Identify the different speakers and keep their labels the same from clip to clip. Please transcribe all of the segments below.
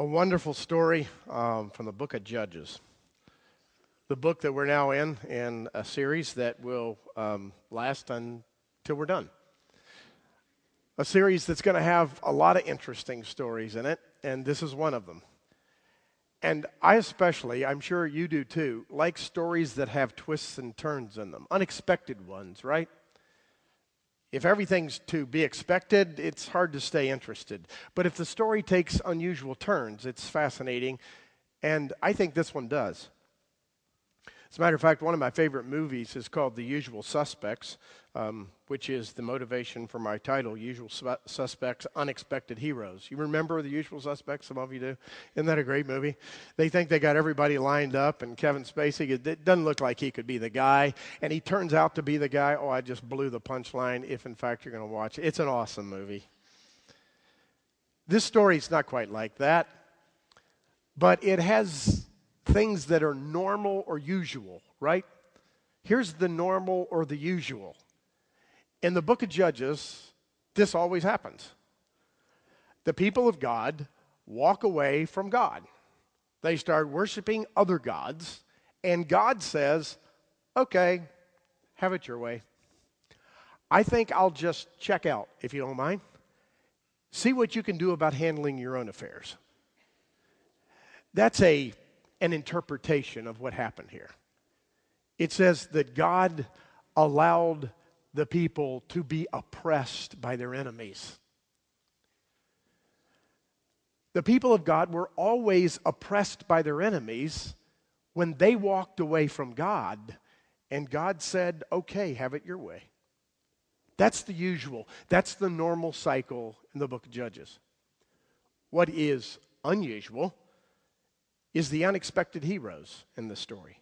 Speaker 1: a wonderful story um, from the book of Judges. The book that we're now in, in a series that will um, last until we're done. A series that's going to have a lot of interesting stories in it, and this is one of them. And I especially, I'm sure you do too, like stories that have twists and turns in them, unexpected ones, right? If everything's to be expected, it's hard to stay interested. But if the story takes unusual turns, it's fascinating. And I think this one does. As a matter of fact, one of my favorite movies is called The Usual Suspects, um, which is the motivation for my title, Usual Suspects, Unexpected Heroes. You remember The Usual Suspects? Some of you do. Isn't that a great movie? They think they got everybody lined up, and Kevin Spacey, it doesn't look like he could be the guy, and he turns out to be the guy. Oh, I just blew the punchline, if in fact you're going to watch it. It's an awesome movie. This story's not quite like that, but it has things that are normal or usual, right? Here's the normal or the usual. In the book of Judges, this always happens. The people of God walk away from God. They start worshiping other gods, and God says, Okay, have it your way. I think I'll just check out, if you don't mind. See what you can do about handling your own affairs. That's a an interpretation of what happened here. It says that God allowed the people to be oppressed by their enemies. The people of God were always oppressed by their enemies when they walked away from God, and God said, Okay, have it your way. That's the usual, that's the normal cycle in the book of Judges. What is unusual is the unexpected heroes in the story.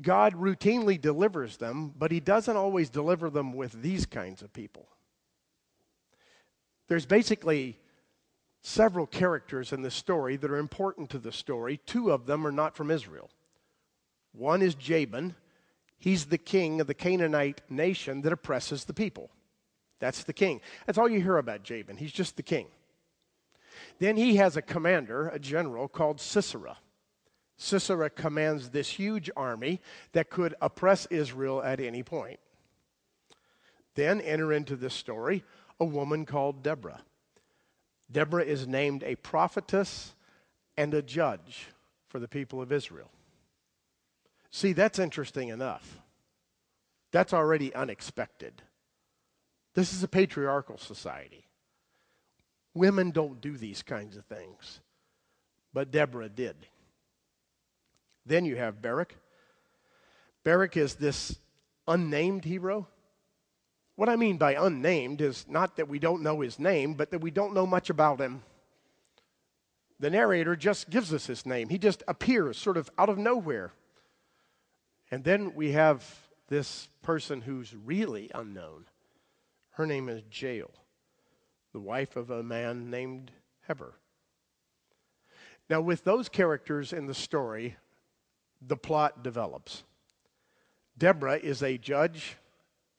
Speaker 1: God routinely delivers them, but He doesn't always deliver them with these kinds of people. There's basically several characters in the story that are important to the story. Two of them are not from Israel. One is Jabin, he's the king of the Canaanite nation that oppresses the people. That's the king. That's all you hear about Jabin. He's just the king. Then he has a commander, a general called Sisera. Sisera commands this huge army that could oppress Israel at any point. Then enter into this story a woman called Deborah. Deborah is named a prophetess and a judge for the people of Israel. See, that's interesting enough. That's already unexpected. This is a patriarchal society. Women don't do these kinds of things, but Deborah did. Then you have Barak. Barak is this unnamed hero. What I mean by unnamed is not that we don't know his name, but that we don't know much about him. The narrator just gives us his name. He just appears sort of out of nowhere. And then we have this person who's really unknown. Her name is Jael the wife of a man named Heber. Now, with those characters in the story, the plot develops. Deborah is a judge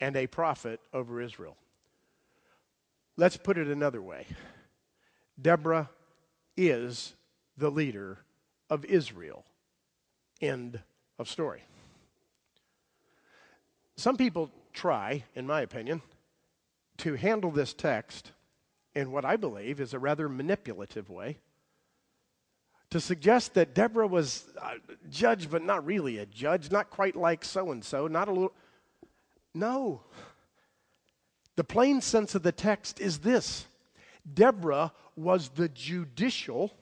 Speaker 1: and a prophet over Israel. Let's put it another way Deborah is the leader of Israel. End of story. Some people try, in my opinion, to handle this text in what I believe is a rather manipulative way to suggest that Deborah was a judge, but not really a judge, not quite like so and so, not a little. No. The plain sense of the text is this Deborah was the judicial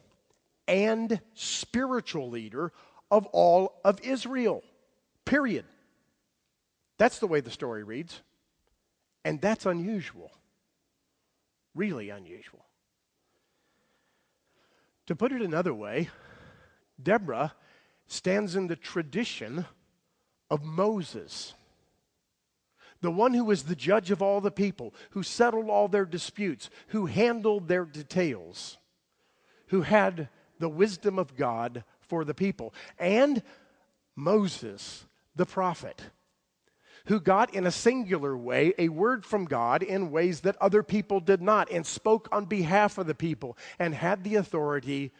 Speaker 1: and spiritual leader of all of Israel. Period. That's the way the story reads. And that's unusual really unusual. To put it another way, Deborah stands in the tradition of Moses, the one who was the judge of all the people, who settled all their disputes, who handled their details, who had the wisdom of God for the people, and Moses, the prophet, who got in a singular way a word from God in ways that other people did not, and spoke on behalf of the people, and had the authority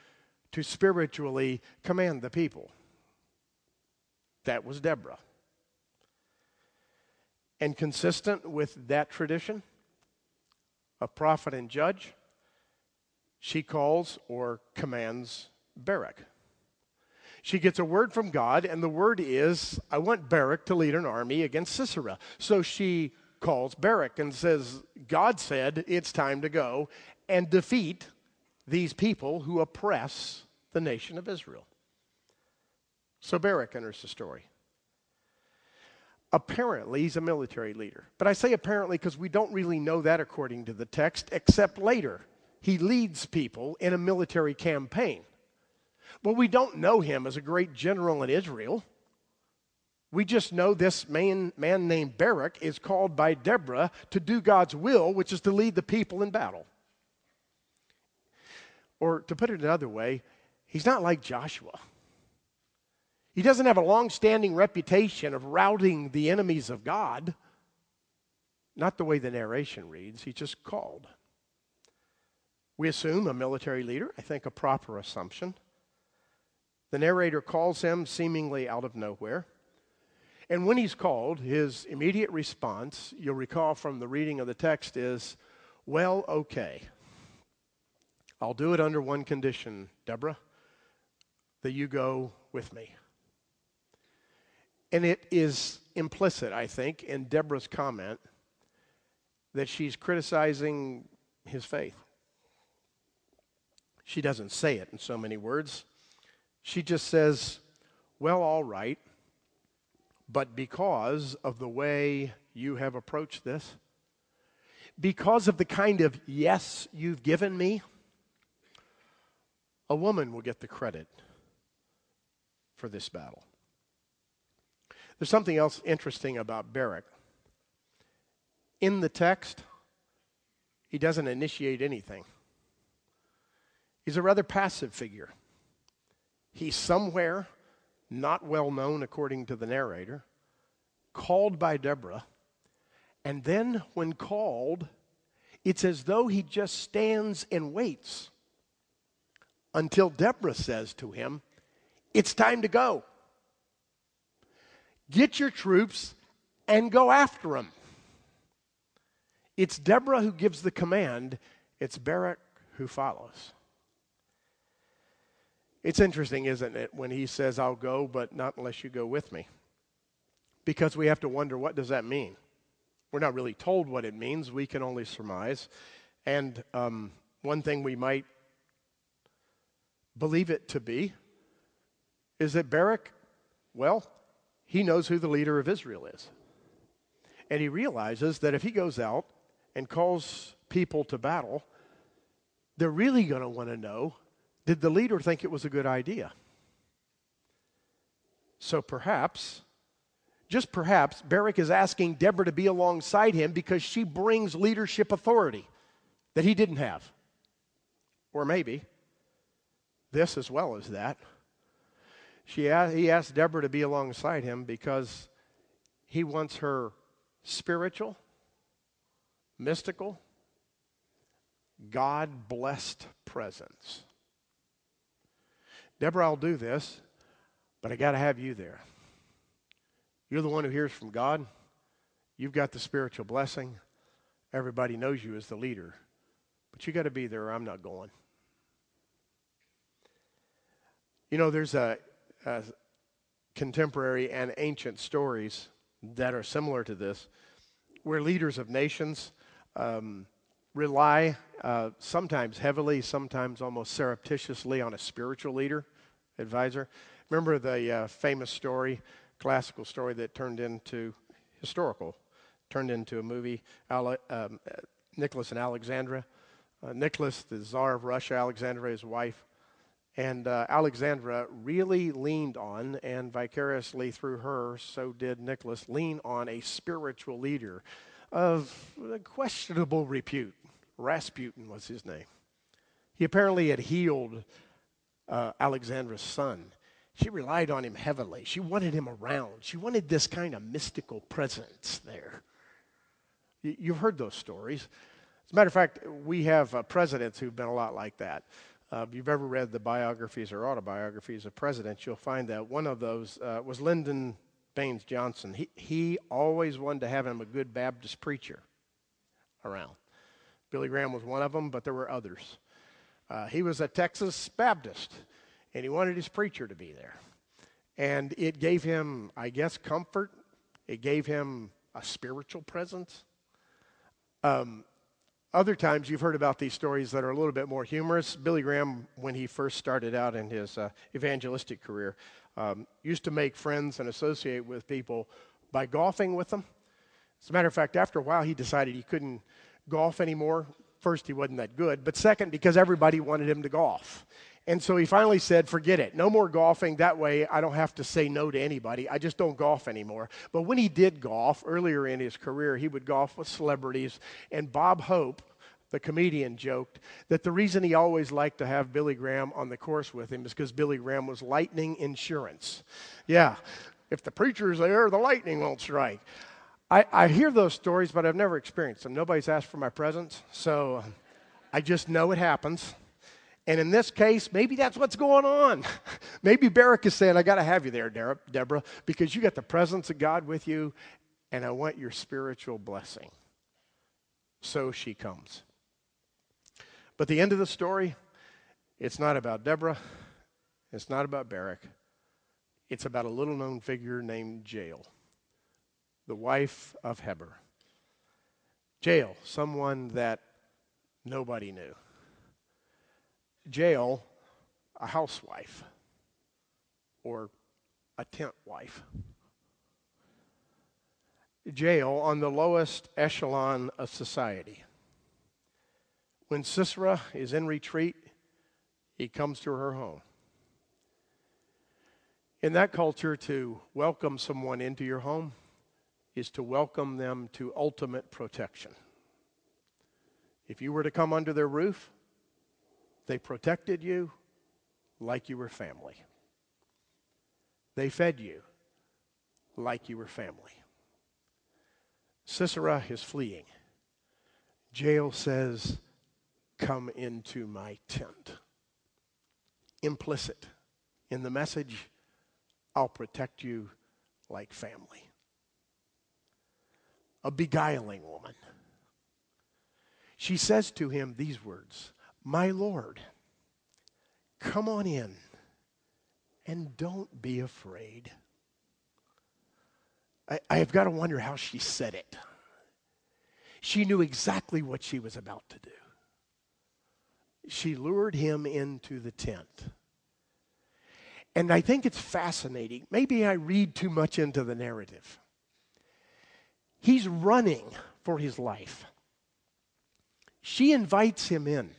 Speaker 1: to spiritually command the people. That was Deborah. And consistent with that tradition of prophet and judge, she calls or commands Barak. She gets a word from God, and the word is, I want Barak to lead an army against Sisera. So she calls Barak and says, God said it's time to go and defeat these people who oppress the nation of Israel. So Barak enters the story. Apparently, he's a military leader. But I say apparently because we don't really know that according to the text, except later. He leads people in a military campaign. But we don't know him as a great general in Israel. We just know this man, man named Barak is called by Deborah to do God's will, which is to lead the people in battle. Or to put it another way, he's not like Joshua. He doesn't have a long standing reputation of routing the enemies of God. Not the way the narration reads, he's just called. We assume a military leader, I think a proper assumption. The narrator calls him seemingly out of nowhere. And when he's called, his immediate response, you'll recall from the reading of the text, is, Well, okay. I'll do it under one condition, Deborah, that you go with me. And it is implicit, I think, in Deborah's comment that she's criticizing his faith. She doesn't say it in so many words. She just says, Well, all right, but because of the way you have approached this, because of the kind of yes you've given me, a woman will get the credit for this battle. There's something else interesting about Barak. In the text, he doesn't initiate anything. He's a rather passive figure. He's somewhere, not well known according to the narrator, called by Deborah, and then when called, it's as though he just stands and waits until Deborah says to him, It's time to go. Get your troops and go after them. It's Deborah who gives the command, it's Barak who follows. It's interesting, isn't it, when he says, I'll go, but not unless you go with me. Because we have to wonder what does that mean? We're not really told what it means, we can only surmise. And um, one thing we might believe it to be is that Barak, well, he knows who the leader of Israel is. And he realizes that if he goes out and calls people to battle, they're really going to want to know did the leader think it was a good idea? So perhaps, just perhaps, Barak is asking Deborah to be alongside him because she brings leadership authority that he didn't have. Or maybe this as well as that she he asked Deborah to be alongside him because he wants her spiritual, mystical, God blessed presence. Deborah, I'll do this, but I got to have you there. You're the one who hears from God. You've got the spiritual blessing. Everybody knows you as the leader. But you got to be there, or I'm not going. You know, there's a uh, contemporary and ancient stories that are similar to this, where leaders of nations um, rely uh, sometimes heavily, sometimes almost surreptitiously on a spiritual leader, advisor. Remember the uh, famous story, classical story that turned into historical, turned into a movie, Ale- um, Nicholas and Alexandra. Uh, Nicholas, the Tsar of Russia, Alexandra, his wife, and uh, Alexandra really leaned on, and vicariously through her, so did Nicholas, lean on a spiritual leader of questionable repute. Rasputin was his name. He apparently had healed uh, Alexandra's son, She relied on him heavily. She wanted him around. She wanted this kind of mystical presence there. You've heard those stories. As a matter of fact, we have uh, presidents who've been a lot like that. Uh, if you've ever read the biographies or autobiographies of presidents, you'll find that one of those uh, was Lyndon Baines Johnson. He, he always wanted to have him a good Baptist preacher around. Billy Graham was one of them, but there were others. Uh, he was a Texas Baptist, and he wanted his preacher to be there. And it gave him, I guess, comfort. It gave him a spiritual presence. Um, other times you've heard about these stories that are a little bit more humorous. Billy Graham, when he first started out in his uh, evangelistic career, um, used to make friends and associate with people by golfing with them. As a matter of fact, after a while, he decided he couldn't golf anymore. First, he wasn't that good, but second, because everybody wanted him to golf. And so he finally said, Forget it. No more golfing. That way I don't have to say no to anybody. I just don't golf anymore. But when he did golf earlier in his career, he would golf with celebrities. And Bob Hope, the comedian, joked that the reason he always liked to have Billy Graham on the course with him is because Billy Graham was lightning insurance. Yeah, if the preacher's there, the lightning won't strike. I, I hear those stories, but I've never experienced them. Nobody's asked for my presence, so I just know it happens. And in this case, maybe that's what's going on. maybe Barak is saying, I got to have you there, Deborah, because you got the presence of God with you, and I want your spiritual blessing. So she comes. But the end of the story, it's not about Deborah, it's not about Barak, it's about a little known figure named Jael the wife of Heber. Jael, someone that nobody knew. Jael, a housewife or a tent wife. Jael on the lowest echelon of society. When Sisera is in retreat, he comes to her home. In that culture, to welcome someone into your home is to welcome them to ultimate protection. If you were to come under their roof, they protected you like you were family. They fed you like you were family. Sisera is fleeing. Jael says, Come into my tent. Implicit in the message, I'll protect you like family a beguiling woman. She says to him these words My Lord, come on in and don't be afraid. I, I have got to wonder how she said it. She knew exactly what she was about to do. She lured him into the tent. And I think it's fascinating. Maybe I read too much into the narrative. He's running for his life. She invites him in.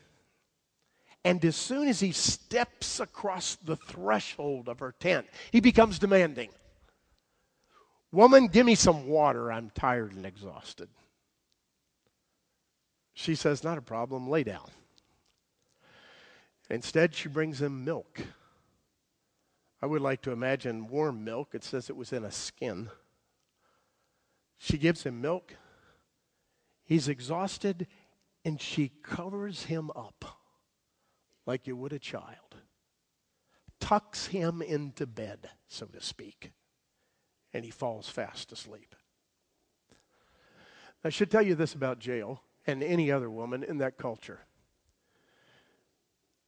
Speaker 1: And as soon as he steps across the threshold of her tent, he becomes demanding. Woman, give me some water. I'm tired and exhausted. She says, Not a problem. Lay down. Instead, she brings him milk. I would like to imagine warm milk. It says it was in a skin. She gives him milk. He's exhausted, and she covers him up like you would a child, tucks him into bed, so to speak, and he falls fast asleep. I should tell you this about Jael and any other woman in that culture.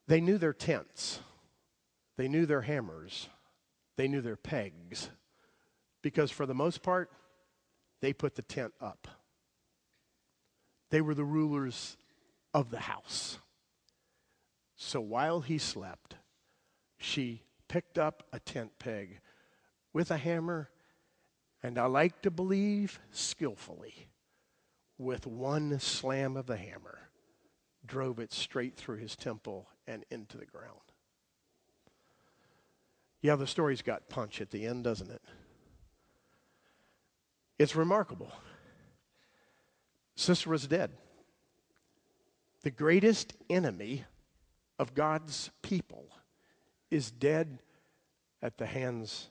Speaker 1: They knew their tents, they knew their hammers, they knew their pegs, because for the most part, they put the tent up. They were the rulers of the house. So while he slept, she picked up a tent peg with a hammer, and I like to believe skillfully, with one slam of the hammer, drove it straight through his temple and into the ground. Yeah, the story's got punch at the end, doesn't it? It's remarkable. Sisera's dead. The greatest enemy of God's people is dead at the hands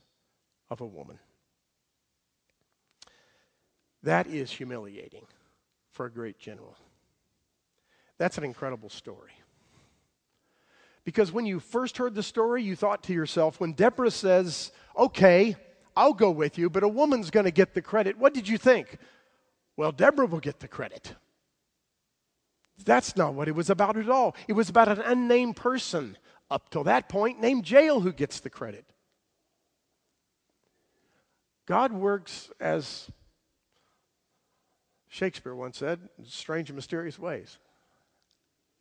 Speaker 1: of a woman. That is humiliating for a great general. That's an incredible story. Because when you first heard the story, you thought to yourself, when Deborah says, okay, I'll go with you, but a woman's going to get the credit, what did you think? Well, Deborah will get the credit. That's not what it was about at all. It was about an unnamed person, up till that point, named Jael, who gets the credit. God works as Shakespeare once said, in strange and mysterious ways,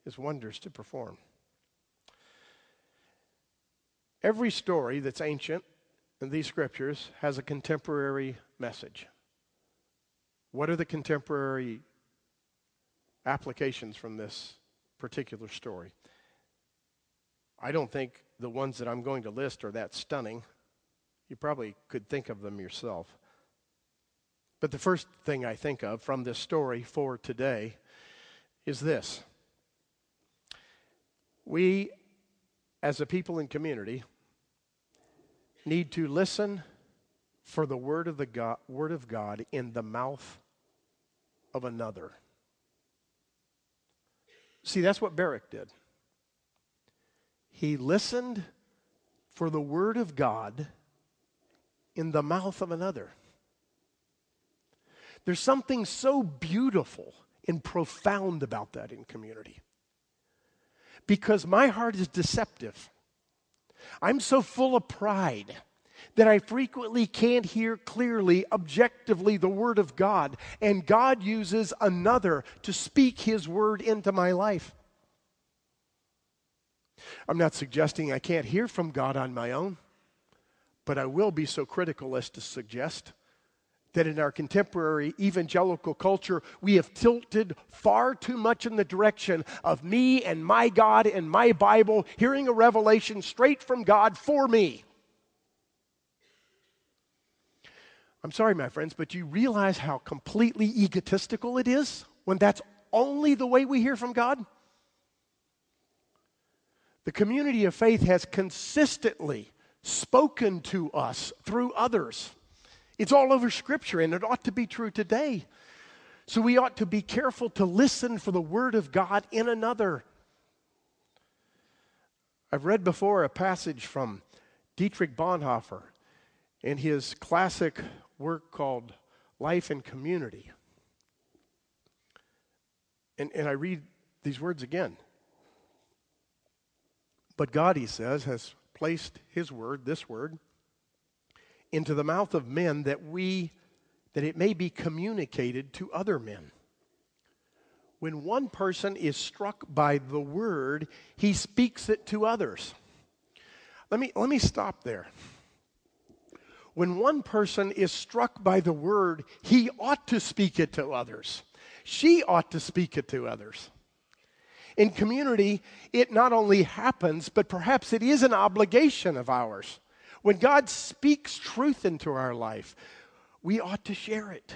Speaker 1: his wonders to perform. Every story that's ancient in these scriptures has a contemporary message. What are the contemporary applications from this particular story? I don't think the ones that I'm going to list are that stunning. You probably could think of them yourself. But the first thing I think of from this story for today is this. We, as a people and community, need to listen for the word of, the God, word of God in the mouth of another. See, that's what Barak did. He listened for the word of God in the mouth of another. There's something so beautiful and profound about that in community. Because my heart is deceptive. I'm so full of pride that I frequently can't hear clearly, objectively, the Word of God. And God uses another to speak His Word into my life. I'm not suggesting I can't hear from God on my own, but I will be so critical as to suggest that in our contemporary evangelical culture, we have tilted far too much in the direction of me and my God and my Bible, hearing a revelation straight from God for me. I'm sorry, my friends, but do you realize how completely egotistical it is when that's only the way we hear from God? The community of faith has consistently spoken to us through others. It's all over Scripture, and it ought to be true today. So we ought to be careful to listen for the Word of God in another. I've read before a passage from Dietrich Bonhoeffer in his classic work called Life and Community. And, and I read these words again. But God, he says, has placed his word, this word, into the mouth of men that we that it may be communicated to other men. When one person is struck by the word, he speaks it to others. Let me, let me stop there. When one person is struck by the word, he ought to speak it to others. She ought to speak it to others. In community, it not only happens, but perhaps it is an obligation of ours. When God speaks truth into our life, we ought to share it.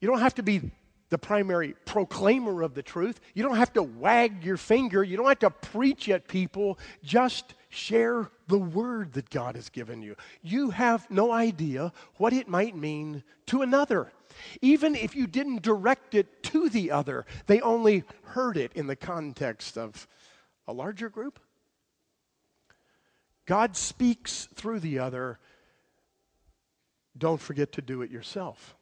Speaker 1: You don't have to be the primary proclaimer of the truth. You don't have to wag your finger. You don't have to preach at people. Just share the word that God has given you. You have no idea what it might mean to another. Even if you didn't direct it to the other, they only heard it in the context of a larger group. God speaks through the other. Don't forget to do it yourself.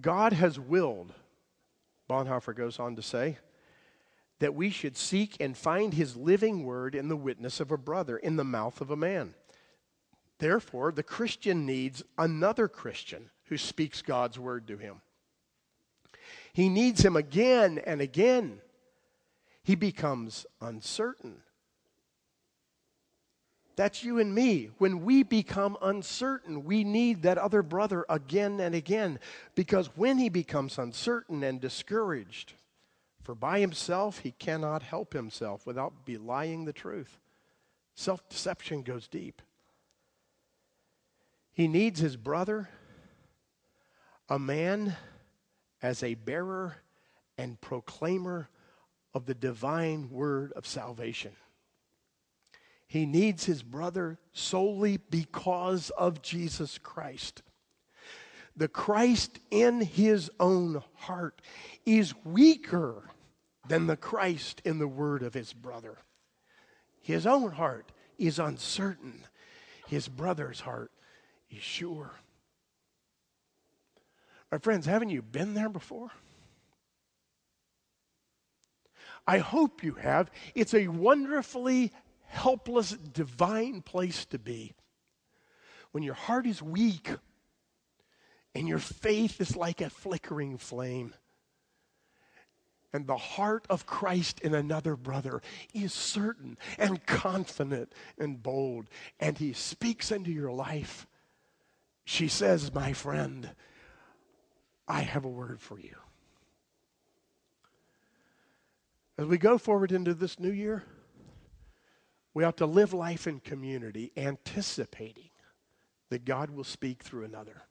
Speaker 1: God has willed, Bonhoeffer goes on to say, that we should seek and find his living word in the witness of a brother, in the mouth of a man. Therefore, the Christian needs another Christian who speaks God's word to him. He needs him again and again. He becomes uncertain. That's you and me. When we become uncertain, we need that other brother again and again. Because when he becomes uncertain and discouraged, for by himself he cannot help himself without belying the truth. Self deception goes deep. He needs his brother, a man, as a bearer and proclaimer of the divine word of salvation. He needs his brother solely because of Jesus Christ. The Christ in his own heart is weaker than the Christ in the word of his brother. His own heart is uncertain, his brother's heart is sure. My friends, haven't you been there before? I hope you have. It's a wonderfully helpless, divine place to be. When your heart is weak and your faith is like a flickering flame. And the heart of Christ in another brother is certain and confident and bold. And he speaks into your life. She says, My friend, I have a word for you. As we go forward into this new year, we ought to live life in community, anticipating that God will speak through another.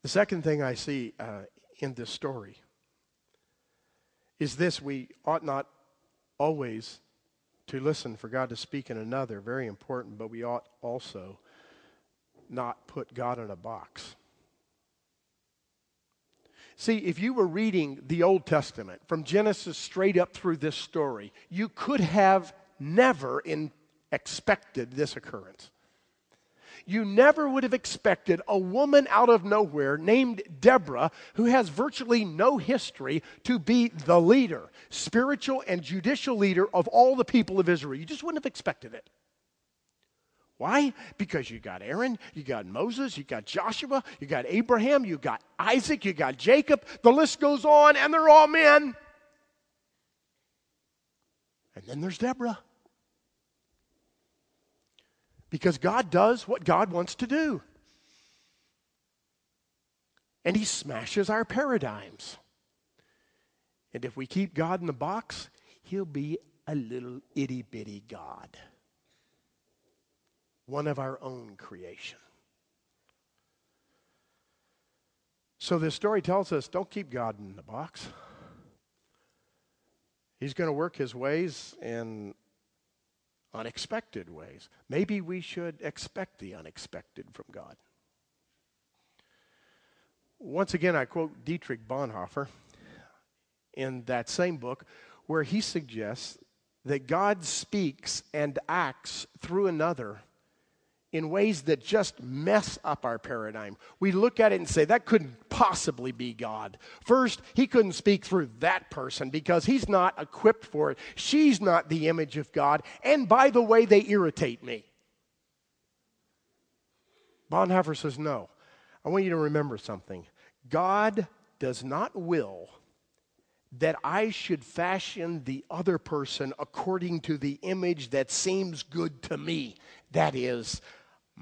Speaker 1: The second thing I see uh, in this story is this we ought not always to listen for God to speak in another, very important, but we ought also not put God in a box. See, if you were reading the Old Testament from Genesis straight up through this story, you could have never in expected this occurrence. You never would have expected a woman out of nowhere named Deborah, who has virtually no history, to be the leader, spiritual and judicial leader of all the people of Israel. You just wouldn't have expected it. Why? Because you got Aaron, you got Moses, you got Joshua, you got Abraham, you got Isaac, you got Jacob. The list goes on, and they're all men. And then there's Deborah. Because God does what God wants to do. And He smashes our paradigms. And if we keep God in the box, He'll be a little itty bitty God one of our own creation. So this story tells us don't keep God in the box. He's going to work his ways in unexpected ways. Maybe we should expect the unexpected from God. Once again, I quote Dietrich Bonhoeffer in that same book where he suggests that God speaks and acts through another in ways that just mess up our paradigm. We look at it and say, that couldn't possibly be God. First, he couldn't speak through that person because he's not equipped for it. She's not the image of God. And by the way, they irritate me. Bonhoeffer says, no. I want you to remember something. God does not will that I should fashion the other person according to the image that seems good to me. That is,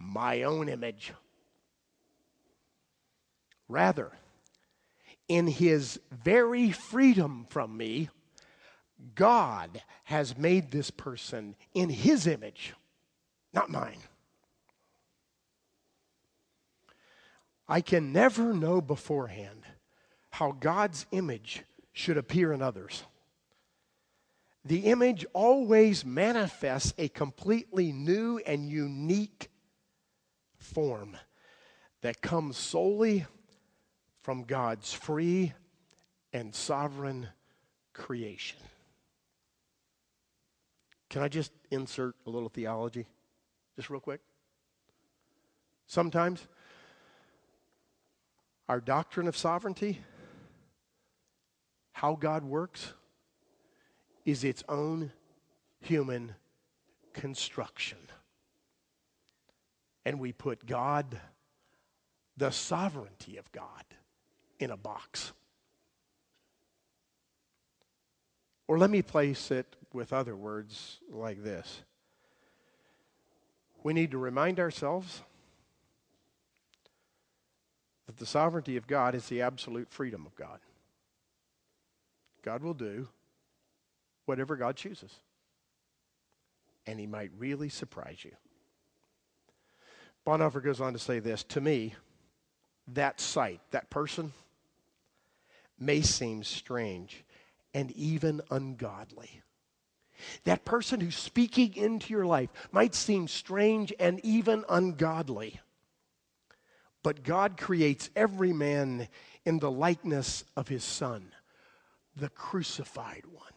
Speaker 1: my own image. Rather, in his very freedom from me, God has made this person in his image, not mine. I can never know beforehand how God's image should appear in others. The image always manifests a completely new and unique form that comes solely from God's free and sovereign creation. Can I just insert a little theology? Just real quick. Sometimes our doctrine of sovereignty, how God works, is its own human construction and we put God, the sovereignty of God, in a box. Or let me place it with other words like this we need to remind ourselves that the sovereignty of God is the absolute freedom of God. God will do whatever God chooses. And He might really surprise you. Bonhoeffer goes on to say this To me, that sight, that person, may seem strange and even ungodly. That person who's speaking into your life might seem strange and even ungodly. But God creates every man in the likeness of his Son, the crucified one.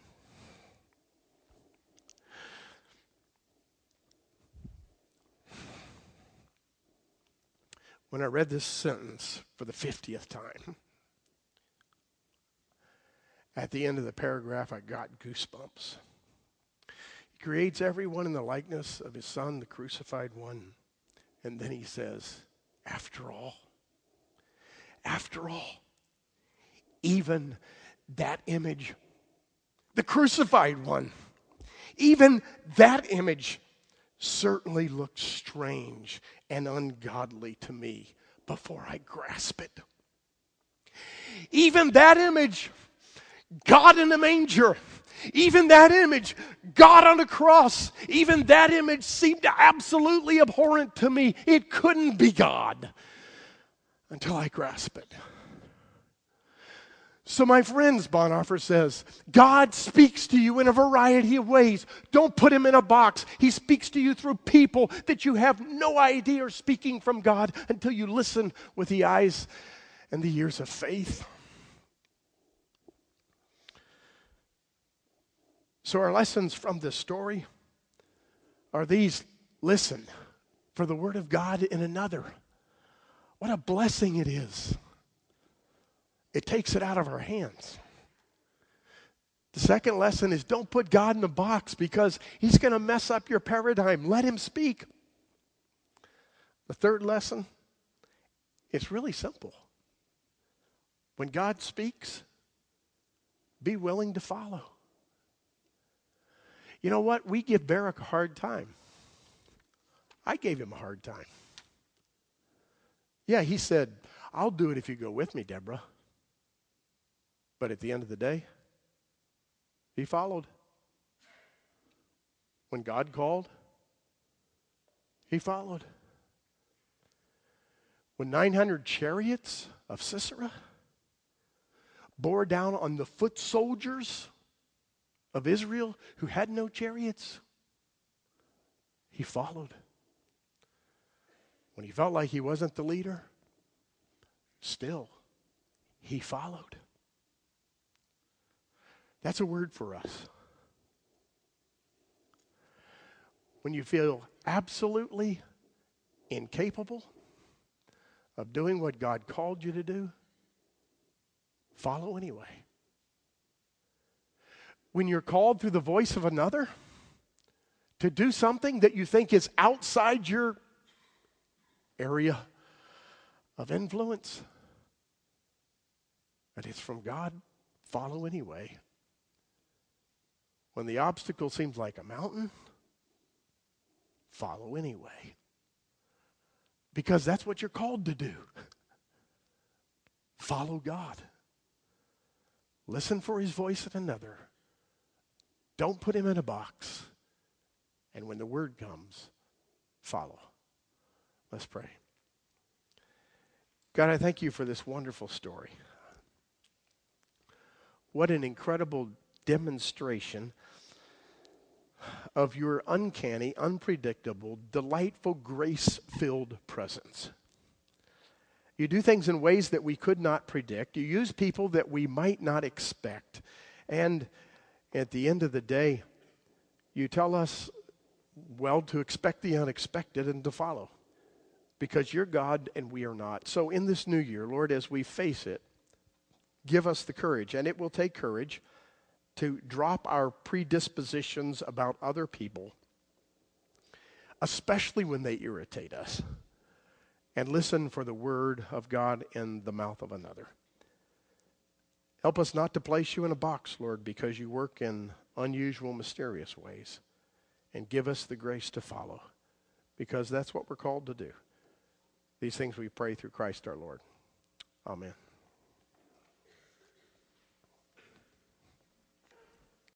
Speaker 1: When I read this sentence for the 50th time, at the end of the paragraph, I got goosebumps He creates everyone in the likeness of his son, the crucified one. And then he says, after all, after all, even that image, the crucified one, even that image certainly looked strange and ungodly to me before I grasp it. Even that image, God in a manger, even that image, God on a cross, even that image seemed absolutely abhorrent to me. It couldn't be God until I grasp it. So, my friends, Bonhoeffer says, God speaks to you in a variety of ways. Don't put him in a box. He speaks to you through people that you have no idea are speaking from God until you listen with the eyes and the ears of faith. So, our lessons from this story are these listen for the Word of God in another. What a blessing it is. It takes it out of our hands. The second lesson is don't put God in a box because He's going to mess up your paradigm. Let Him speak. The third lesson is really simple. When God speaks, be willing to follow. You know what? We give Barak a hard time. I gave him a hard time. Yeah, he said, I'll do it if you go with me, Deborah. But at the end of the day, he followed. When God called, he followed. When 900 chariots of Sisera bore down on the foot soldiers of Israel who had no chariots, he followed. When he felt like he wasn't the leader, still, he followed. That's a word for us. When you feel absolutely incapable of doing what God called you to do, follow anyway when you're called through the voice of another to do something that you think is outside your area of influence, and it's from God, follow anyway. When the obstacle seems like a mountain, follow anyway. Because that's what you're called to do. Follow God. Listen for his voice at another don't put him in a box. And when the word comes, follow. Let's pray. God, I thank you for this wonderful story. What an incredible demonstration of your uncanny, unpredictable, delightful, grace filled presence. You do things in ways that we could not predict. You use people that we might not expect. And at the end of the day, you tell us, well, to expect the unexpected and to follow because you're God and we are not. So, in this new year, Lord, as we face it, give us the courage, and it will take courage to drop our predispositions about other people, especially when they irritate us, and listen for the word of God in the mouth of another. Help us not to place you in a box, Lord, because you work in unusual, mysterious ways. And give us the grace to follow, because that's what we're called to do. These things we pray through Christ our Lord. Amen.